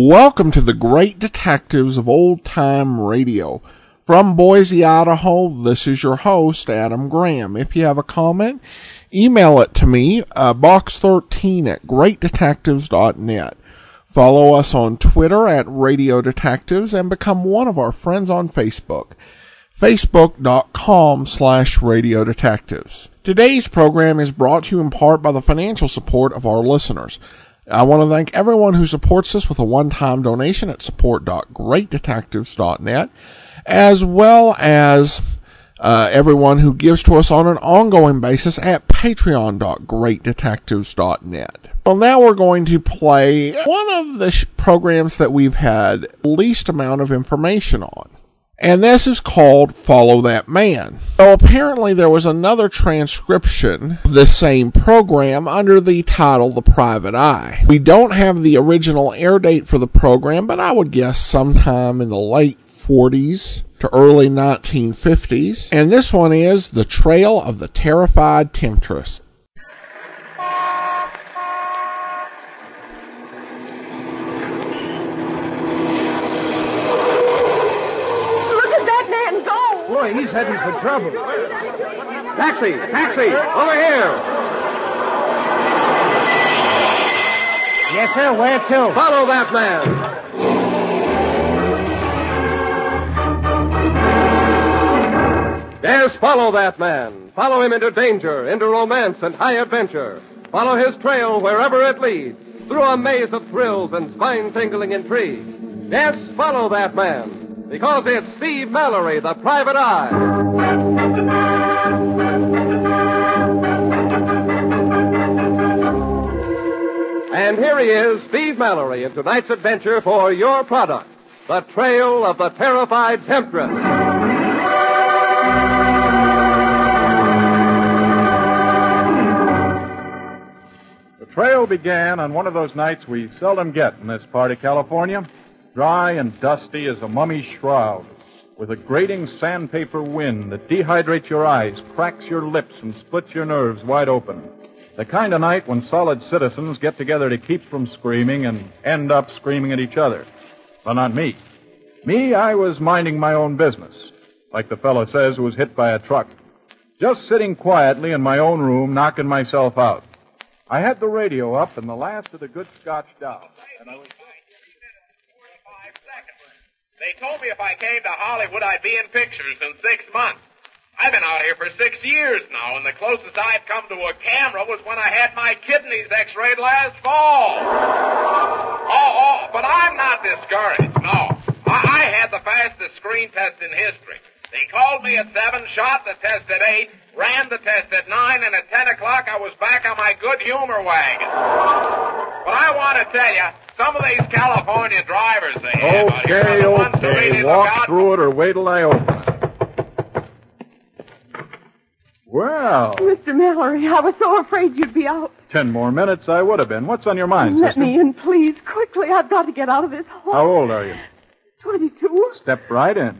Welcome to the great detectives of old time radio. From Boise, Idaho, this is your host, Adam Graham. If you have a comment, email it to me, uh, box13 at greatdetectives.net. Follow us on Twitter at Radio Detectives and become one of our friends on Facebook. Facebook.com slash Radio Detectives. Today's program is brought to you in part by the financial support of our listeners. I want to thank everyone who supports us with a one-time donation at support.greatdetectives.net, as well as uh, everyone who gives to us on an ongoing basis at patreon.greatdetectives.net. Well, now we're going to play one of the sh- programs that we've had least amount of information on. And this is called Follow That Man. So apparently there was another transcription of the same program under the title The Private Eye. We don't have the original air date for the program, but I would guess sometime in the late 40s to early 1950s. And this one is The Trail of the Terrified Temptress. Look at that man go! Boy, he's heading for trouble. Taxi! Taxi! Over here! Yes, sir. Where to? Follow that man! Yes, follow that man. Follow him into danger, into romance and high adventure. Follow his trail wherever it leads, through a maze of thrills and spine-tingling intrigue. Yes, follow that man, because it's Steve Mallory, the private eye. And here he is, Steve Mallory, in tonight's adventure for your product, The Trail of the Terrified Temptress. The trail began on one of those nights we seldom get in this part of California. Dry and dusty as a mummy's shroud, with a grating sandpaper wind that dehydrates your eyes, cracks your lips, and splits your nerves wide open. The kind of night when solid citizens get together to keep from screaming and end up screaming at each other. But not me. Me, I was minding my own business, like the fellow says who was hit by a truck. Just sitting quietly in my own room, knocking myself out. I had the radio up and the last of the good scotch down. And I was They told me if I came to Hollywood, I'd be in pictures in six months. I've been out here for six years now, and the closest I've come to a camera was when I had my kidneys x-rayed last fall. Oh, oh, but I'm not discouraged, no. I, I had the fastest screen test in history. They called me at seven, shot the test at eight, ran the test at nine, and at ten o'clock I was back on my good humor wagon. But I want to tell you, some of these California drivers they have out here are Okay, ones who okay. Walk through it or wait till I open it. Well, Mr. Mallory, I was so afraid you'd be out. ten more minutes I would have been. What's on your mind, Let sister? me in, please, quickly. I've got to get out of this hole. How old are you? Twenty-two. Step right in.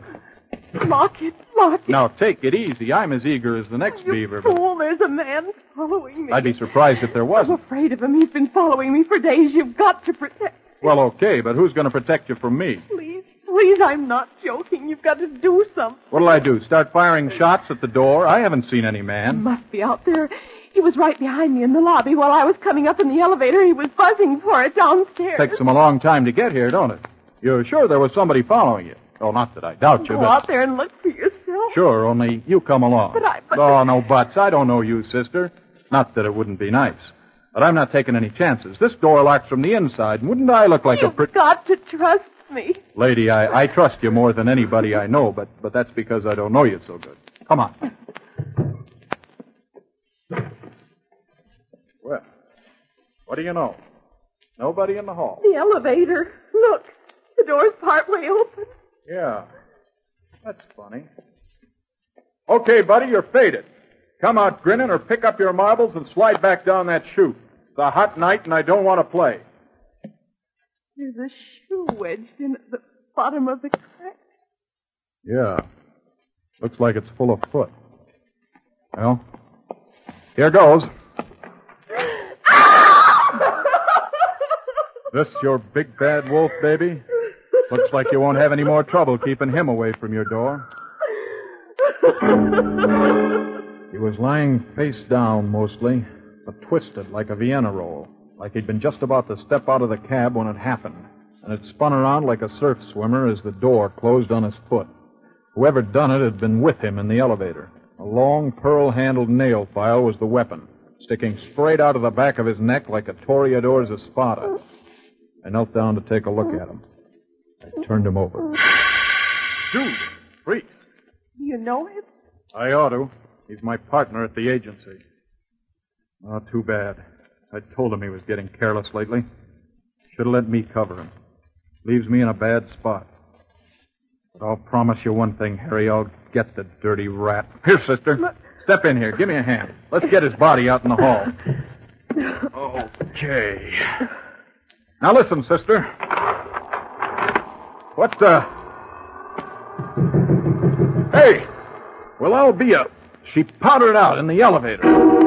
Lock it, lock it. Now, take it easy. I'm as eager as the next you beaver. But fool, there's a man following me. I'd be surprised if there was. I'm afraid of him. He's been following me for days. You've got to protect. Well, okay, but who's going to protect you from me? Please, please, I'm not joking. You've got to do something. What'll I do? Start firing shots at the door? I haven't seen any man. He must be out there. He was right behind me in the lobby while I was coming up in the elevator. He was buzzing for it downstairs. Takes him a long time to get here, don't it? You're sure there was somebody following you? Oh, not that I doubt you, Go but out there and look for yourself. sure. Only you come along. But I- but- Oh, no buts. I don't know you, sister. Not that it wouldn't be nice, but I'm not taking any chances. This door locks from the inside. Wouldn't I look like a You've pretty got to trust me. lady? I, I trust you more than anybody I know, but but that's because I don't know you so good. Come on. Well, what do you know? Nobody in the hall. The elevator. Look, the door's partway open. Yeah. That's funny. Okay, buddy, you're faded. Come out grinning or pick up your marbles and slide back down that chute. It's a hot night and I don't want to play. There's a shoe wedged in at the bottom of the crack. Yeah. Looks like it's full of foot. Well, here goes. This your big bad wolf, baby? Looks like you won't have any more trouble keeping him away from your door. He was lying face down mostly, but twisted like a Vienna roll, like he'd been just about to step out of the cab when it happened, and had spun around like a surf swimmer as the door closed on his foot. Whoever done it had been with him in the elevator. A long pearl handled nail file was the weapon, sticking straight out of the back of his neck like a toreador's espada. I knelt down to take a look at him. I turned him over. Dude, freak. You know him? I ought to. He's my partner at the agency. Oh, too bad. I told him he was getting careless lately. Should have let me cover him. Leaves me in a bad spot. But I'll promise you one thing, Harry. I'll get the dirty rat. Here, sister. Step in here. Give me a hand. Let's get his body out in the hall. Okay. Now listen, sister. What the? Hey! Well, I'll be a. She powdered out in the elevator.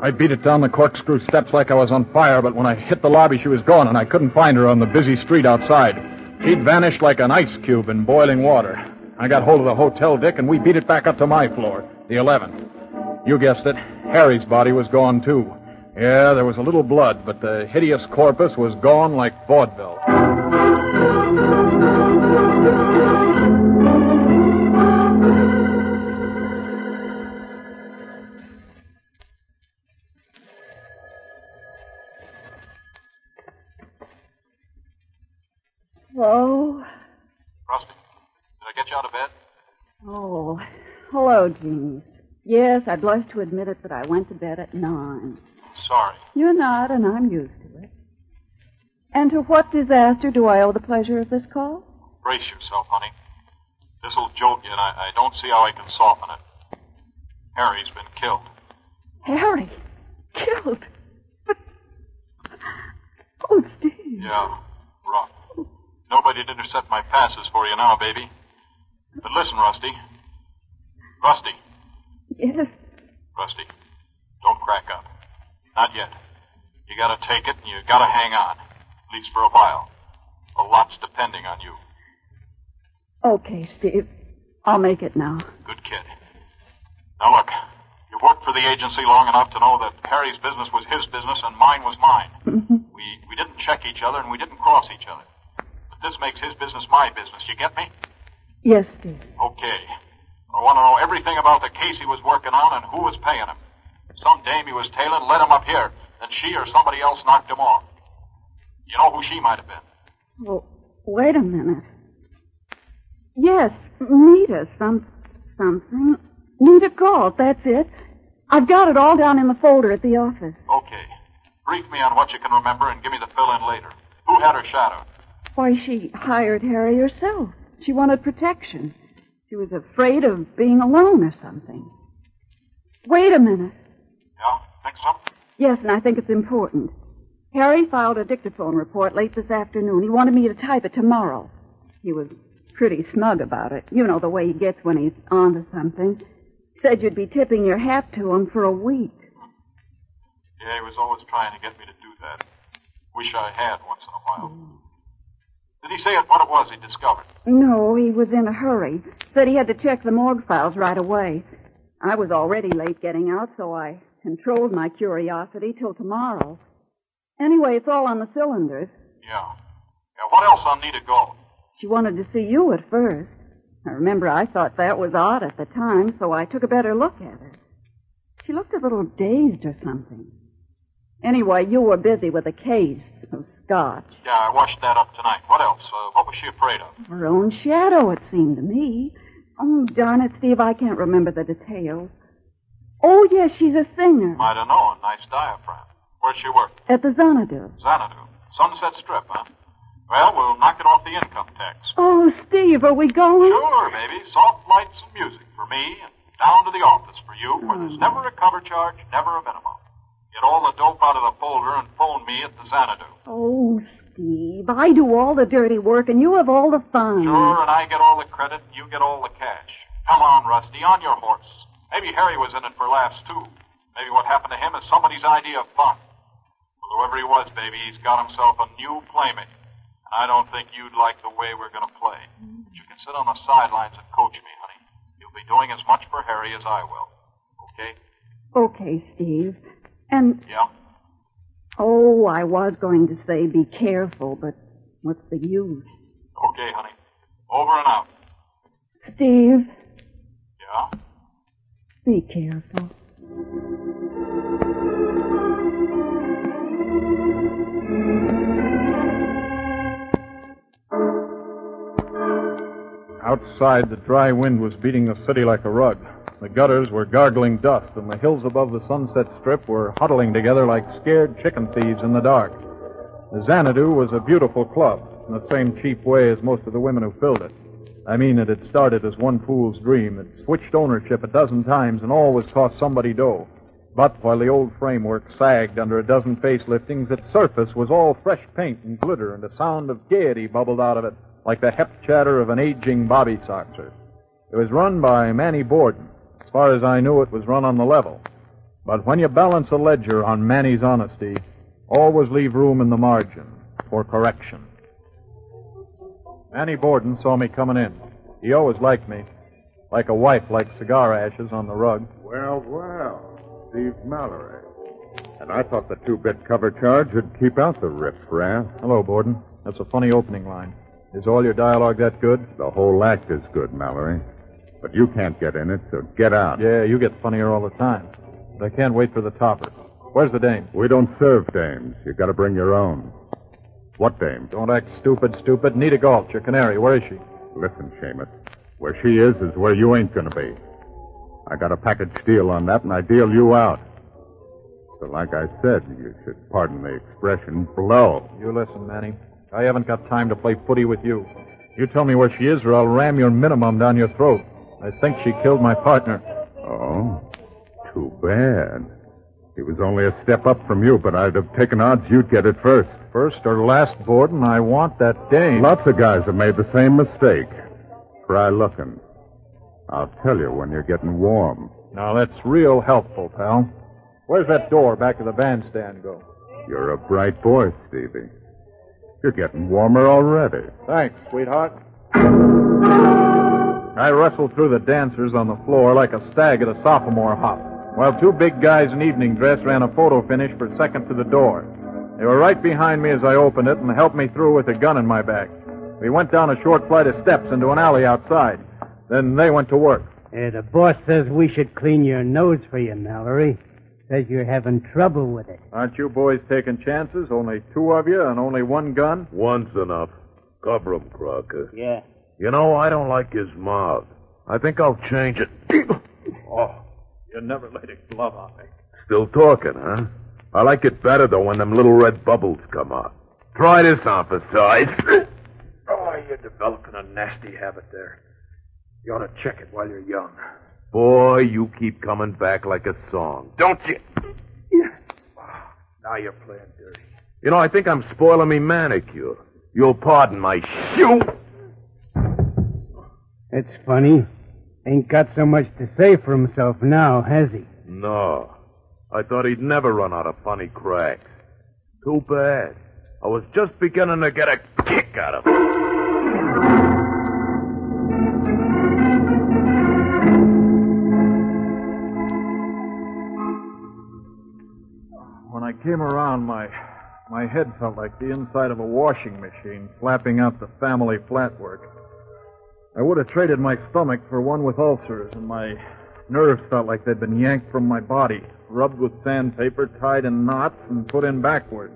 I beat it down the corkscrew steps like I was on fire, but when I hit the lobby, she was gone, and I couldn't find her on the busy street outside. She'd vanished like an ice cube in boiling water. I got hold of the hotel, Dick, and we beat it back up to my floor, the 11th. You guessed it. Harry's body was gone, too. Yeah, there was a little blood, but the hideous corpus was gone like vaudeville. Oh, Rusty, did I get you out of bed? Oh, hello, Jeans. Yes, I blush to admit it, but I went to bed at nine. Sorry. You're not, and I'm used to it. And to what disaster do I owe the pleasure of this call? Brace yourself, honey. This'll jolt you, and I, I don't see how I can soften it. Harry's been killed. Harry, killed. But oh, Steve. Yeah. Nobody'd intercept my passes for you now, baby. But listen, Rusty. Rusty. Yes. Rusty, don't crack up. Not yet. You gotta take it, and you gotta hang on. At least for a while. A lot's depending on you. Okay, Steve. I'll make it now. Good kid. Now look, you've worked for the agency long enough to know that Harry's business was his business and mine was mine. Mm-hmm. We we didn't check each other and we didn't cross each other. This makes his business my business. You get me? Yes, Steve. Okay. I want to know everything about the case he was working on and who was paying him. Some dame he was tailing led him up here, and she or somebody else knocked him off. You know who she might have been. Well, wait a minute. Yes, Nita, some something. Nita Galt, that's it. I've got it all down in the folder at the office. Okay. Brief me on what you can remember and give me the fill in later. Who had her shadowed? Why, she hired Harry herself. She wanted protection. She was afraid of being alone or something. Wait a minute. Yeah? Think so? Yes, and I think it's important. Harry filed a dictaphone report late this afternoon. He wanted me to type it tomorrow. He was pretty smug about it. You know the way he gets when he's on to something. Said you'd be tipping your hat to him for a week. Yeah, he was always trying to get me to do that. Wish I had once in a while. Hmm. Did he say what it was he discovered? No, he was in a hurry. Said he had to check the morgue files right away. I was already late getting out, so I controlled my curiosity till tomorrow. Anyway, it's all on the cylinders. Yeah. Yeah, what else on Nita Galt? She wanted to see you at first. I remember I thought that was odd at the time, so I took a better look at her. She looked a little dazed or something. Anyway, you were busy with a case of scotch. Yeah, I washed that up tonight. What else? Uh, what was she afraid of? Her own shadow, it seemed to me. Oh, darn it, Steve, I can't remember the details. Oh, yes, she's a singer. Might have known. Nice diaphragm. Where'd she work? At the Xanadu. Xanadu. Sunset Strip, huh? Well, we'll knock it off the income tax. Oh, Steve, are we going? Sure, baby. Soft lights and music for me, and down to the office for you, where there's never a cover charge, never a minimum. Get all the dope out of the folder and phone me at the Xanadu. Oh, Steve, I do all the dirty work and you have all the fun. Sure, and I get all the credit and you get all the cash. Come on, Rusty, on your horse. Maybe Harry was in it for laughs, too. Maybe what happened to him is somebody's idea of fun. Well, whoever he was, baby, he's got himself a new playmate. And I don't think you'd like the way we're going to play. But you can sit on the sidelines and coach me, honey. You'll be doing as much for Harry as I will. Okay? Okay, Steve. And, Yeah? oh, I was going to say be careful, but what's the use? Okay, honey. Over and out. Steve, Yeah? be careful. Outside, the dry wind was beating the city like a rug. The gutters were gargling dust, and the hills above the sunset strip were huddling together like scared chicken thieves in the dark. The Xanadu was a beautiful club, in the same cheap way as most of the women who filled it. I mean, it had started as one fool's dream. It switched ownership a dozen times and always cost somebody dough. But while the old framework sagged under a dozen faceliftings, its surface was all fresh paint and glitter, and a sound of gaiety bubbled out of it like the hep chatter of an aging bobby soxer. It was run by Manny Borden. As far as I knew, it was run on the level. But when you balance a ledger on Manny's honesty, always leave room in the margin for correction. Manny Borden saw me coming in. He always liked me, like a wife likes cigar ashes on the rug. Well, well, Steve Mallory. And I thought the two-bit cover charge would keep out the riff-raff. Hello, Borden. That's a funny opening line. Is all your dialogue that good? The whole act is good, Mallory. But you can't get in it, so get out. Yeah, you get funnier all the time. But I can't wait for the topper. Where's the dame? We don't serve dames. You gotta bring your own. What dame? Don't act stupid, stupid. Nita Galt, your canary. Where is she? Listen, shamus. Where she is is where you ain't gonna be. I got a package deal on that, and I deal you out. So like I said, you should pardon the expression, blow. You listen, Manny. I haven't got time to play footy with you. You tell me where she is, or I'll ram your minimum down your throat. I think she killed my partner. Oh, too bad. He was only a step up from you, but I'd have taken odds you'd get it first. First or last, Borden, I want that dame. Lots of guys have made the same mistake. Try looking. I'll tell you when you're getting warm. Now, that's real helpful, pal. Where's that door back of the bandstand go? You're a bright boy, Stevie. You're getting warmer already. Thanks, sweetheart. I wrestled through the dancers on the floor like a stag at a sophomore hop, while two big guys in evening dress ran a photo finish for second to the door. They were right behind me as I opened it and helped me through with a gun in my back. We went down a short flight of steps into an alley outside. Then they went to work. The boss says we should clean your nose for you, Mallory. Says you're having trouble with it. Aren't you boys taking chances? Only two of you and only one gun? Once enough. Cover him, Crocker. Yeah. You know, I don't like his mouth. I think I'll change it. Oh, you never laid a glove on me. Still talking, huh? I like it better, though, when them little red bubbles come out. Try this on for size. Oh, you're developing a nasty habit there. You ought to check it while you're young. Boy, you keep coming back like a song, don't you? Yeah. Ah, now you're playing dirty. You know, I think I'm spoiling me manicure. You'll pardon my shoe. That's funny. Ain't got so much to say for himself now, has he? No. I thought he'd never run out of funny cracks. Too bad. I was just beginning to get a kick out of him. When I came around, my my head felt like the inside of a washing machine, flapping out the family flat work. I would have traded my stomach for one with ulcers, and my nerves felt like they'd been yanked from my body, rubbed with sandpaper, tied in knots, and put in backwards.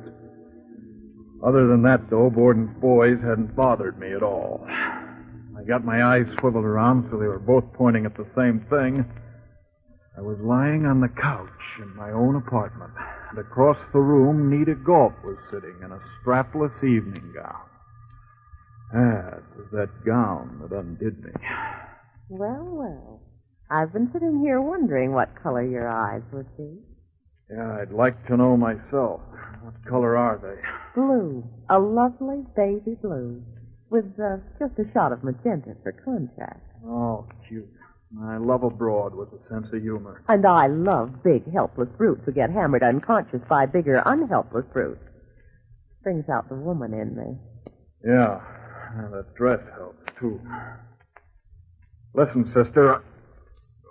Other than that, though, Borden's boys hadn't bothered me at all. I got my eyes swiveled around so they were both pointing at the same thing. I was lying on the couch in my own apartment, and across the room, Nita Galt was sitting in a strapless evening gown. Ah, it was that gown that undid me. Well, well. I've been sitting here wondering what color your eyes would be. Yeah, I'd like to know myself. What color are they? Blue. A lovely baby blue. With uh, just a shot of magenta for contrast. Oh, cute. I love a broad with a sense of humor. And I love big, helpless brutes who get hammered unconscious by bigger, unhelpless brutes. Brings out the woman in me. Yeah, and that dress helps, too. Listen, sister.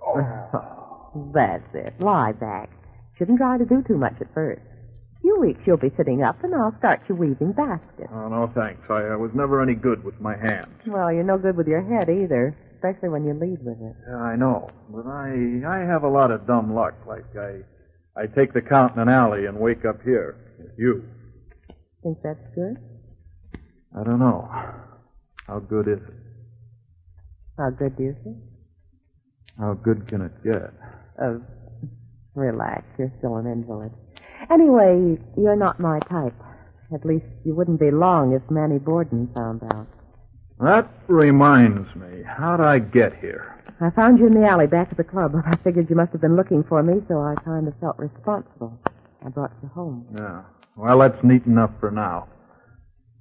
Oh. That's it. Lie back. Shouldn't try to do too much at first. A few weeks you'll be sitting up, and I'll start you weaving baskets. Oh, no, thanks. I, I was never any good with my hands. Well, you're no good with your head either, especially when you lead with it. Yeah, I know. But I I have a lot of dumb luck. Like I I take the count in an alley and wake up here with you. Think that's good? I don't know. How good is it? How good do you think? How good can it get? Uh, relax. You're still an invalid. Anyway, you're not my type. At least you wouldn't be long if Manny Borden found out. That reminds me. How'd I get here? I found you in the alley back at the club. I figured you must have been looking for me, so I kind of felt responsible. I brought you home. Yeah. Well, that's neat enough for now.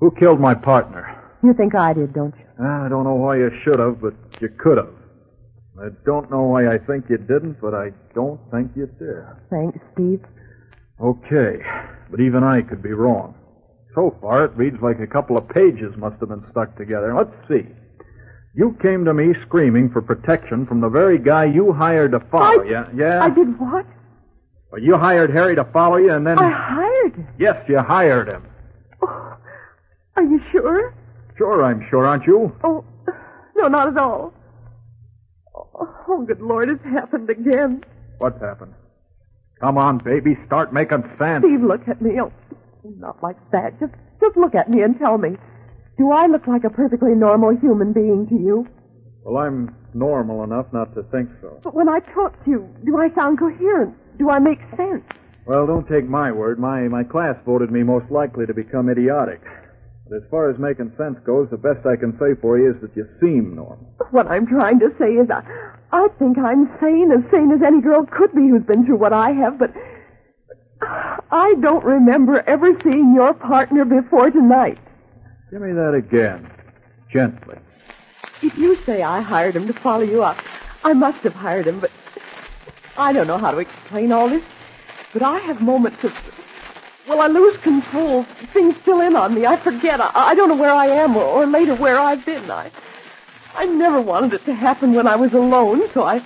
Who killed my partner? You think I did, don't you? Ah, I don't know why you should have, but you could have. I don't know why I think you didn't, but I don't think you did. Thanks, Steve. Okay, but even I could be wrong. So far, it reads like a couple of pages must have been stuck together. Let's see. You came to me screaming for protection from the very guy you hired to follow I- you. Yeah? I did what? Well, you hired Harry to follow you, and then. I hired him. Yes, you hired him. Oh, Are you sure? Sure, I'm sure, aren't you? Oh, no, not at all. Oh, good Lord, it's happened again. What's happened? Come on, baby, start making sense. Steve, look at me. Oh, not like that. Just, just look at me and tell me. Do I look like a perfectly normal human being to you? Well, I'm normal enough not to think so. But when I talk to you, do I sound coherent? Do I make sense? Well, don't take my word. My my class voted me most likely to become idiotic. As far as making sense goes, the best I can say for you is that you seem normal. What I'm trying to say is I, I think I'm sane, as sane as any girl could be who's been through what I have, but I don't remember ever seeing your partner before tonight. Give me that again. Gently. If you say I hired him to follow you up, I must have hired him, but I don't know how to explain all this. But I have moments of, well, I lose control. Things fill in on me. I forget. I, I don't know where I am or, or later where I've been. I, I never wanted it to happen when I was alone, so I,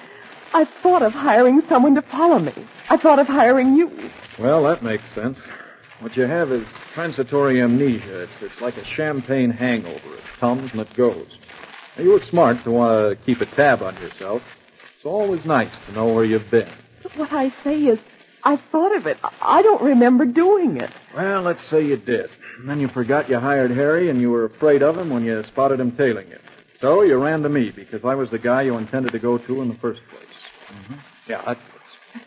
I thought of hiring someone to follow me. I thought of hiring you. Well, that makes sense. What you have is transitory amnesia. It's, it's like a champagne hangover. It comes and it goes. Now, you were smart to want to keep a tab on yourself. It's always nice to know where you've been. But what I say is, I thought of it. I- I don't remember doing it. Well, let's say you did. And then you forgot you hired Harry and you were afraid of him when you spotted him tailing you. So you ran to me because I was the guy you intended to go to in the first place. Mm-hmm. Yeah, that's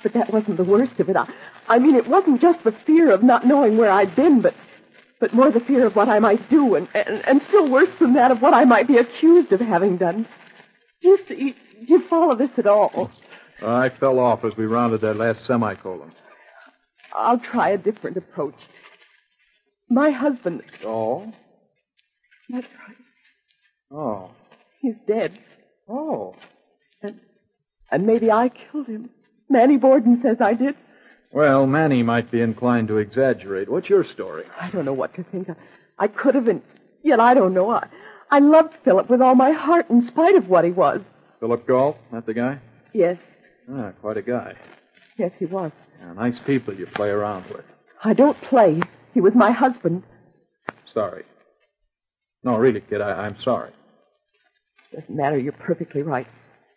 But that wasn't the worst of it. I, I mean, it wasn't just the fear of not knowing where I'd been, but, but more the fear of what I might do, and, and, and still worse than that, of what I might be accused of having done. Do you see? Do you follow this at all? I fell off as we rounded that last semicolon. I'll try a different approach. My husband, Oh? that's right, Oh. he's dead. Oh. And, and maybe I killed him. Manny Borden says I did. Well, Manny might be inclined to exaggerate. What's your story? I don't know what to think. I, I could have been, yet I don't know. I, I loved Philip with all my heart in spite of what he was. Philip Galt? That the guy? Yes, Ah, quite a guy. yes, he was. Yeah, nice people you play around with. I don't play. He was my husband. Sorry. No, really, kid, I, I'm sorry. Doesn't matter. You're perfectly right.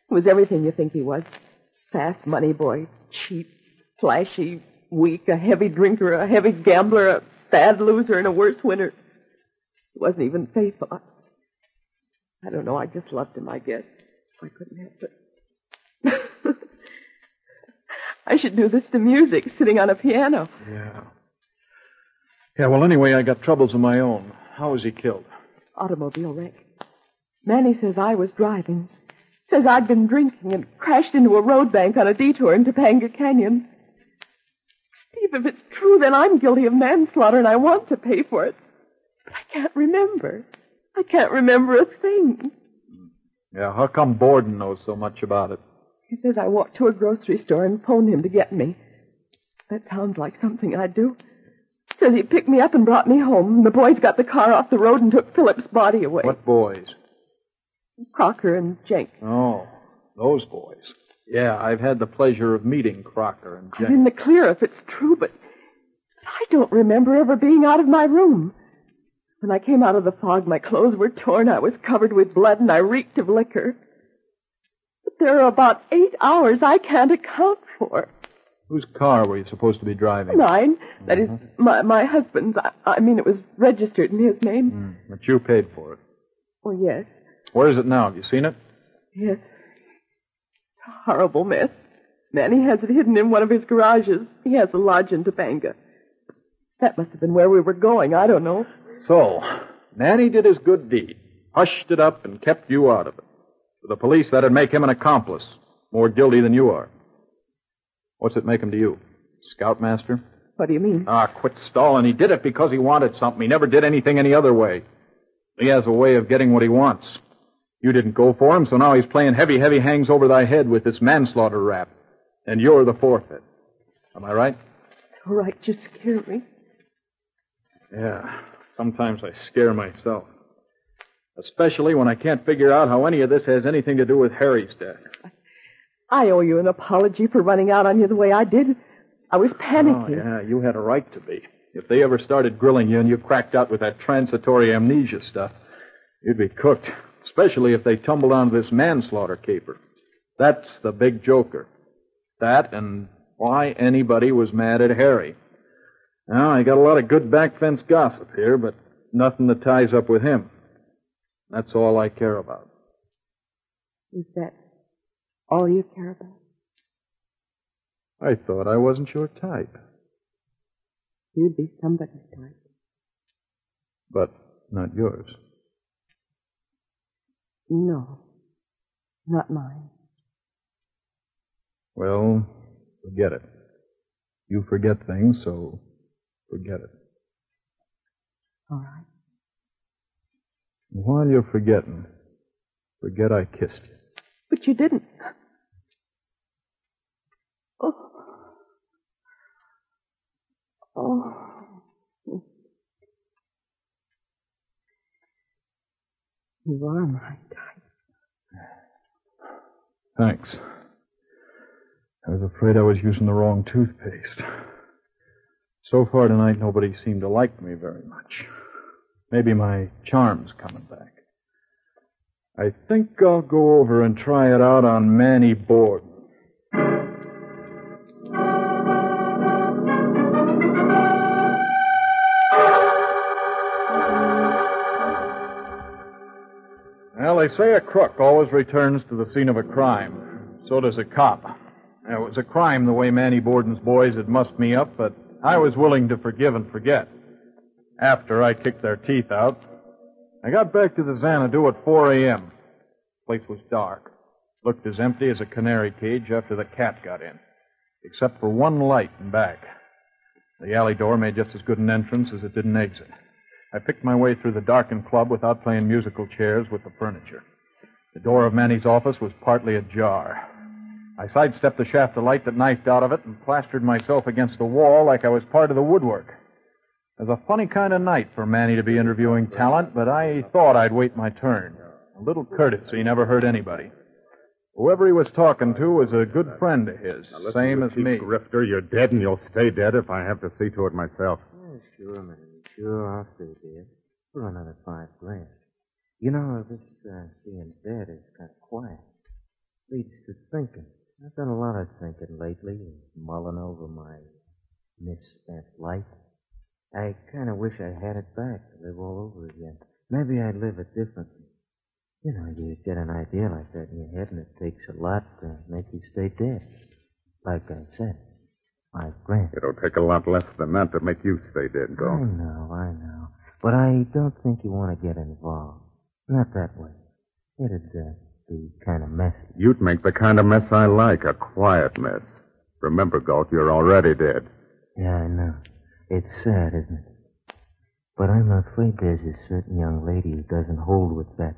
He was everything you think he was. Fast money boy, cheap, flashy, weak, a heavy drinker, a heavy gambler, a bad loser, and a worse winner. He wasn't even faithful. I, I don't know. I just loved him, I guess. I couldn't help it. I should do this to music, sitting on a piano. Yeah. Yeah, well, anyway, I got troubles of my own. How was he killed? Automobile wreck. Manny says I was driving. Says I'd been drinking and crashed into a road bank on a detour in Topanga Canyon. Steve, if it's true, then I'm guilty of manslaughter and I want to pay for it. But I can't remember. I can't remember a thing. Hmm. Yeah, how come Borden knows so much about it? He says I walked to a grocery store and phoned him to get me. That sounds like something I'd do. Says he picked me up and brought me home. And the boys got the car off the road and took Philip's body away. What boys? Crocker and Jenks. Oh, those boys. Yeah, I've had the pleasure of meeting Crocker and Jenk. I'm in the clear if it's true, but I don't remember ever being out of my room. When I came out of the fog, my clothes were torn, I was covered with blood, and I reeked of liquor. But there are about eight hours I can't account for. Whose car were you supposed to be driving? Mine. That is my my husband's. I, I mean, it was registered in his name. Hmm, But you paid for it. Oh, yes. Where is it now? Have you seen it? Yes. It's a horrible mess. Manny has it hidden in one of his garages. He has a lodge in Topanga. That must have been where we were going. I don't know. So, Manny did his good deed, hushed it up, and kept you out of it. To the police, that'd make him an accomplice, more guilty than you are. What's it make him to you? Scoutmaster? What do you mean? Ah, quit stalling. He did it because he wanted something. He never did anything any other way. He has a way of getting what he wants. You didn't go for him, so now he's playing heavy, heavy hangs over thy head with this manslaughter rap. And you're the forfeit. Am I right? All right. You scare me. Yeah. Sometimes I scare myself. Especially when I can't figure out how any of this has anything to do with Harry's death. I owe you an apology for running out on you the way I did. I was Oh, yeah, you had a right to be. If they ever started grilling you and you cracked out with that transitory amnesia stuff, you'd be cooked. Especially if they tumbled onto this manslaughter caper. That's the big joker. That and why anybody was mad at Harry. Now, I got a lot of good back fence gossip here, but nothing that ties up with him. That's all I care about. Is that all you care about? I thought I wasn't your type, You'd be somebody's type. but not yours. No. Not mine. Well, forget it. You forget things, so forget it. All right. While you're forgetting, forget I kissed you. But you didn't. Oh. Oh. You are my type. Thanks. I was afraid I was using the wrong toothpaste. So far tonight, nobody seemed to like me very much. Maybe my charm's coming back. I think I'll go over and try it out on Manny Borden. Well, they say a crook always returns to the scene of a crime. So does a cop. It was a crime the way Manny Borden's boys had mussed me up, but I was willing to forgive and forget. After I kicked their teeth out, I got back to the Xanadu at 4 a.m. Place was dark. Looked as empty as a canary cage after the cat got in, except for one light in back. The alley door made just as good an entrance as it did an exit. I picked my way through the darkened club without playing musical chairs with the furniture. The door of Manny's office was partly ajar. I sidestepped the shaft of light that knifed out of it and plastered myself against the wall like I was part of the woodwork. It was a funny kind of night for Manny to be interviewing talent, but I thought I'd wait my turn. A little courtesy never hurt anybody. Whoever he was talking to was a good friend of his, same as me. Grifter, you're dead and you'll stay dead if I have to see to it myself. Sure, man. Sure, I'll stay dead. for another five grand. You know, this uh, being dead is kind of quiet. Leads to thinking. I've done a lot of thinking lately, mulling over my misspent life. I kind of wish I had it back to live all over again. Maybe I'd live it differently. You know, you get an idea like that in your head, and it takes a lot to make you stay dead. Like I said, five grand. It'll take a lot less than that to make you stay dead, I Galt. know, I know. But I don't think you want to get involved. Not that way. It'd uh, be kind of messy. You'd make the kind of mess I like, a quiet mess. Remember, Galt, you're already dead. Yeah, I know. It's sad, isn't it? But I'm afraid there's a certain young lady who doesn't hold with that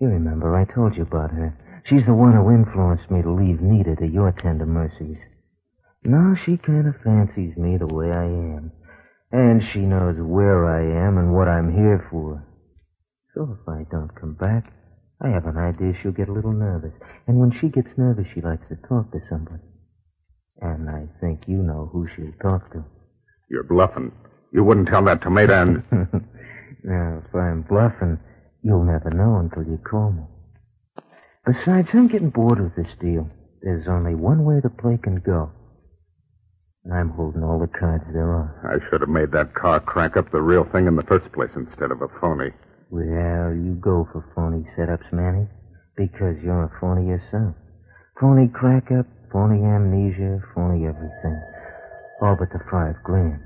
You remember, I told you about her. She's the one who influenced me to leave Nita to your tender mercies. Now she kind of fancies me the way I am. And she knows where I am and what I'm here for. So if I don't come back, I have an idea she'll get a little nervous. And when she gets nervous, she likes to talk to somebody. And I think you know who she'll talk to. You're bluffing. You wouldn't tell that tomato and... now, if I'm bluffing, you'll never know until you call me. Besides, I'm getting bored with this deal. There's only one way the play can go. And I'm holding all the cards there are. I should have made that car crank up the real thing in the first place instead of a phony. Well, you go for phony setups, Manny, because you're a phony yourself. Phony crack up, phony amnesia, phony everything. All but the five grand.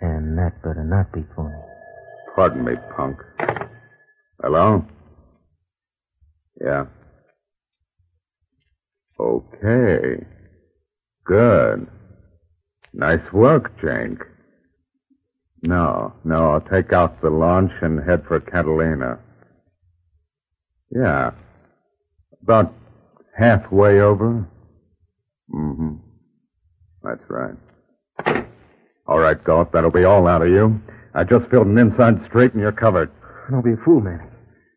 And that better not be phony. Pardon me, punk. Hello? Yeah. Okay. Good. Nice work, Jake. No, no, I'll take out the launch and head for Catalina. Yeah. About halfway over. Mm-hmm. That's right. All right, Galt, that'll be all out of you. I just filled an inside straight and you're covered. Don't be a fool, Manny.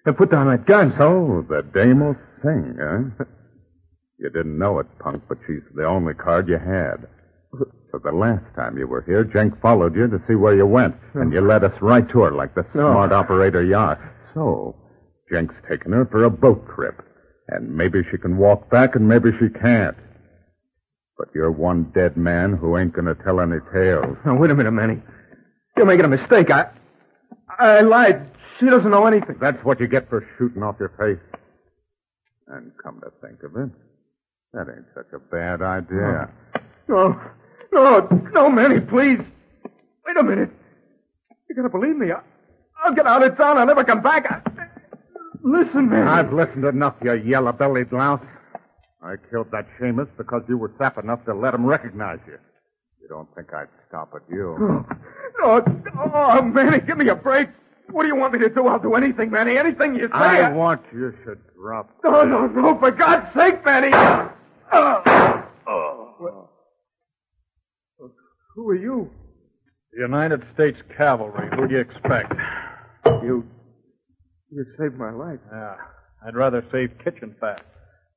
Now put down that gun. So, the dame will sing, huh? You didn't know it, punk, but she's the only card you had. So the last time you were here, Jenk followed you to see where you went, and you led us right to her like the smart operator you are. So, Jenk's taken her for a boat trip. And maybe she can walk back and maybe she can't. But you're one dead man who ain't gonna tell any tales. Now, wait a minute, Manny. You're making a mistake. I. I lied. She doesn't know anything. That's what you get for shooting off your face. And come to think of it, that ain't such a bad idea. No. No, no, Manny, please. Wait a minute. You gotta believe me. I, I'll get out of town. I'll never come back. I, listen, Manny. I've listened enough, you yellow-bellied louse. I killed that shamus because you were sap enough to let him recognize you. You don't think I'd stop at you? No, no, oh, Manny, give me a break. What do you want me to do? I'll do anything, Manny. Anything you say. I want you to drop. No, no, no. For God's sake, Manny. Oh. Oh. Who are you? The United States Cavalry. Who do you expect? You. You saved my life. Yeah. I'd rather save kitchen fat.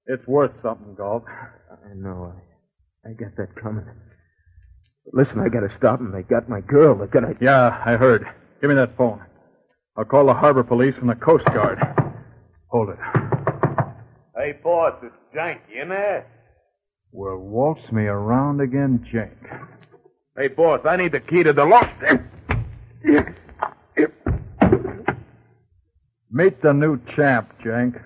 It's worth something, Galt. I know. I, I got that coming. Listen, I gotta stop them. They got my girl. They're gonna. Yeah, I heard. Give me that phone. I'll call the harbor police and the Coast Guard. Hold it. Hey, boss, it's Jenk. You in there? Well, waltz me around again, Jake. Hey, boss, I need the key to the lock. Meet the new champ, Jenk.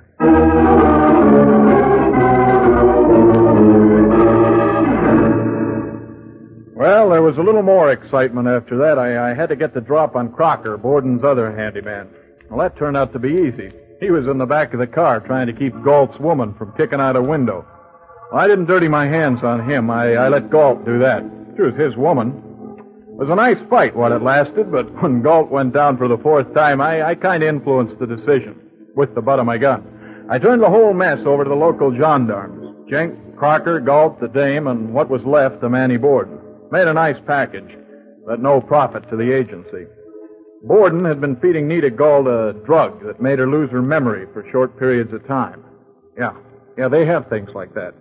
Well, there was a little more excitement after that. I, I had to get the drop on Crocker, Borden's other handyman. Well, that turned out to be easy. He was in the back of the car trying to keep Galt's woman from kicking out a window. I didn't dirty my hands on him. I, I let Galt do that. She was his woman. It was a nice fight while it lasted, but when Galt went down for the fourth time, I, I kind of influenced the decision with the butt of my gun. I turned the whole mess over to the local gendarmes. Jenk, Crocker, Galt, the dame, and what was left, the Manny Borden. Made a nice package, but no profit to the agency. Borden had been feeding Nita Galt a drug that made her lose her memory for short periods of time. Yeah, yeah, they have things like that.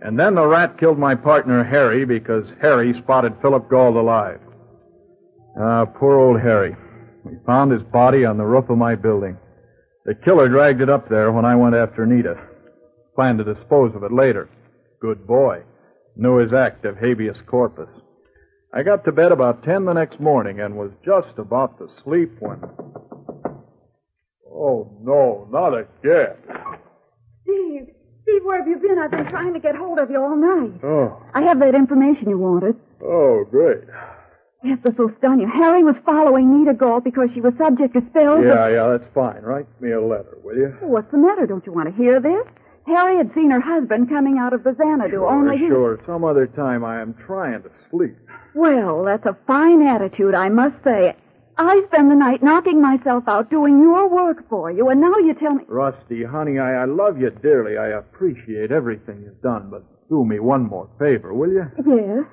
And then the rat killed my partner, Harry, because Harry spotted Philip Galt alive. Ah, poor old Harry. We found his body on the roof of my building. The killer dragged it up there when I went after Nita. Planned to dispose of it later. Good boy. Knew his act of habeas corpus. I got to bed about ten the next morning and was just about to sleep when. Oh, no, not again. Steve, Steve, where have you been? I've been trying to get hold of you all night. Oh, I have that information you wanted. oh, great. Yes, this will stun you. Harry was following Nita Galt because she was subject to spells. Yeah, yeah, that's fine. Write me a letter, will you? Of... What's the matter? Don't you want to hear this? Harry had seen her husband coming out of the Xanadu, only he... Sure, some other time I am trying to sleep. Well, that's a fine attitude, I must say. I spend the night knocking myself out doing your work for you, and now you tell me. Rusty, honey, I, I love you dearly. I appreciate everything you've done, but do me one more favor, will you? Yes.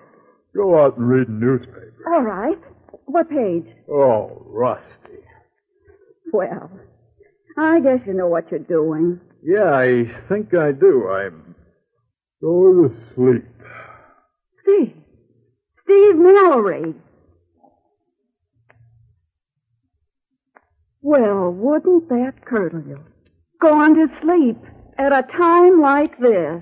Go out and read a newspaper. All right. What page? Oh, Rusty. Well, I guess you know what you're doing. Yeah, I think I do. I'm going to sleep. Steve. Steve Mallory. Well, wouldn't that curdle you? Going to sleep at a time like this.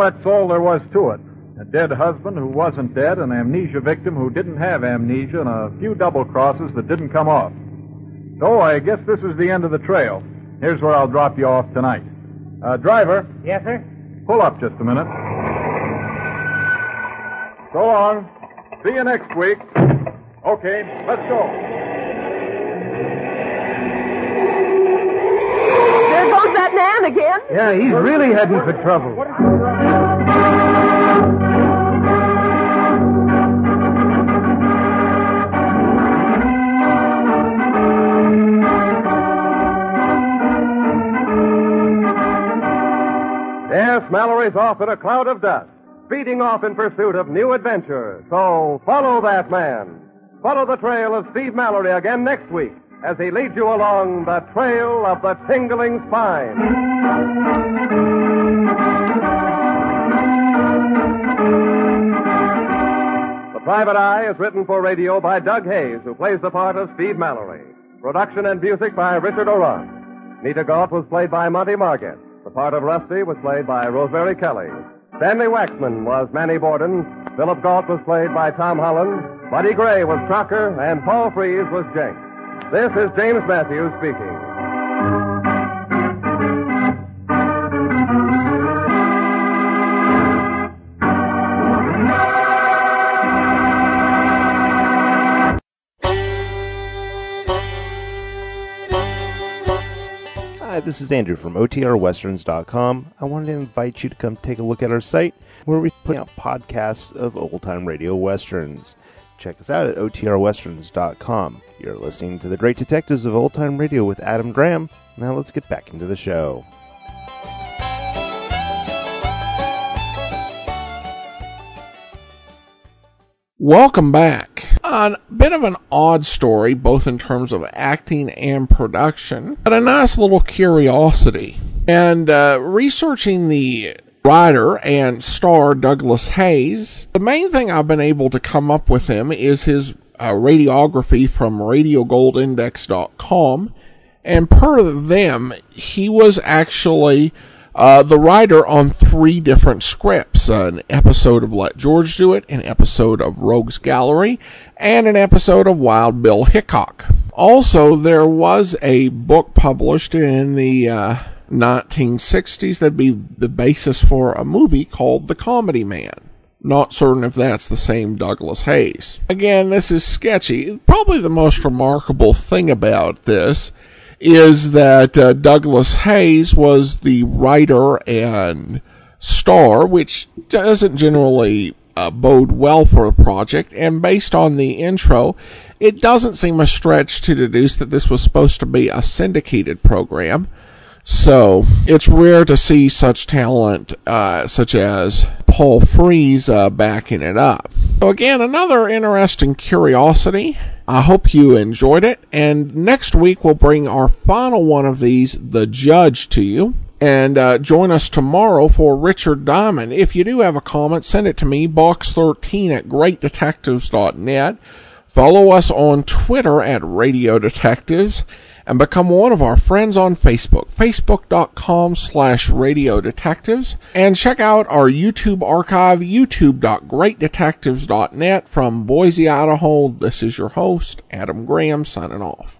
That's all there was to it. A dead husband who wasn't dead, an amnesia victim who didn't have amnesia, and a few double crosses that didn't come off. So I guess this is the end of the trail. Here's where I'll drop you off tonight. Uh, driver. Yes, sir? Pull up just a minute. So long. See you next week. Okay, let's go. That man again. Yeah, he's really heading for trouble. Yes, Mallory's off in a cloud of dust, speeding off in pursuit of new adventures. So follow that man. Follow the trail of Steve Mallory again next week as he leads you along the trail of the tingling spine. The Private Eye is written for radio by Doug Hayes, who plays the part of Steve Mallory. Production and music by Richard Oron. Nita Galt was played by Monty Margetts. The part of Rusty was played by Rosemary Kelly. Stanley Waxman was Manny Borden. Philip Galt was played by Tom Holland. Buddy Gray was Crocker, and Paul Frees was Jenks. This is James Matthews speaking. Hi, this is Andrew from OTRWesterns.com. I wanted to invite you to come take a look at our site where we put out podcasts of old time radio westerns. Check us out at OTRWesterns.com. You're listening to The Great Detectives of Old Time Radio with Adam Graham. Now let's get back into the show. Welcome back. A bit of an odd story, both in terms of acting and production, but a nice little curiosity. And uh, researching the writer and star Douglas Hayes, the main thing I've been able to come up with him is his uh, radiography from RadioGoldIndex.com. And per them, he was actually uh, the writer on three different scripts an episode of Let George Do It, an episode of Rogues Gallery, and an episode of Wild Bill Hickok. Also, there was a book published in the uh, 1960s that'd be the basis for a movie called The Comedy Man. Not certain if that's the same Douglas Hayes. Again, this is sketchy. Probably the most remarkable thing about this is that uh, Douglas Hayes was the writer and star, which doesn't generally uh, bode well for a project. And based on the intro, it doesn't seem a stretch to deduce that this was supposed to be a syndicated program. So it's rare to see such talent, uh, such as Paul Frees, uh, backing it up. So again, another interesting curiosity. I hope you enjoyed it. And next week we'll bring our final one of these, The Judge, to you. And uh, join us tomorrow for Richard Diamond. If you do have a comment, send it to me, box13 at greatdetectives.net. Follow us on Twitter at Radio Detectives and become one of our friends on Facebook, facebook.com slash radio detectives. And check out our YouTube archive, youtube.greatdetectives.net from Boise, Idaho. This is your host, Adam Graham, signing off.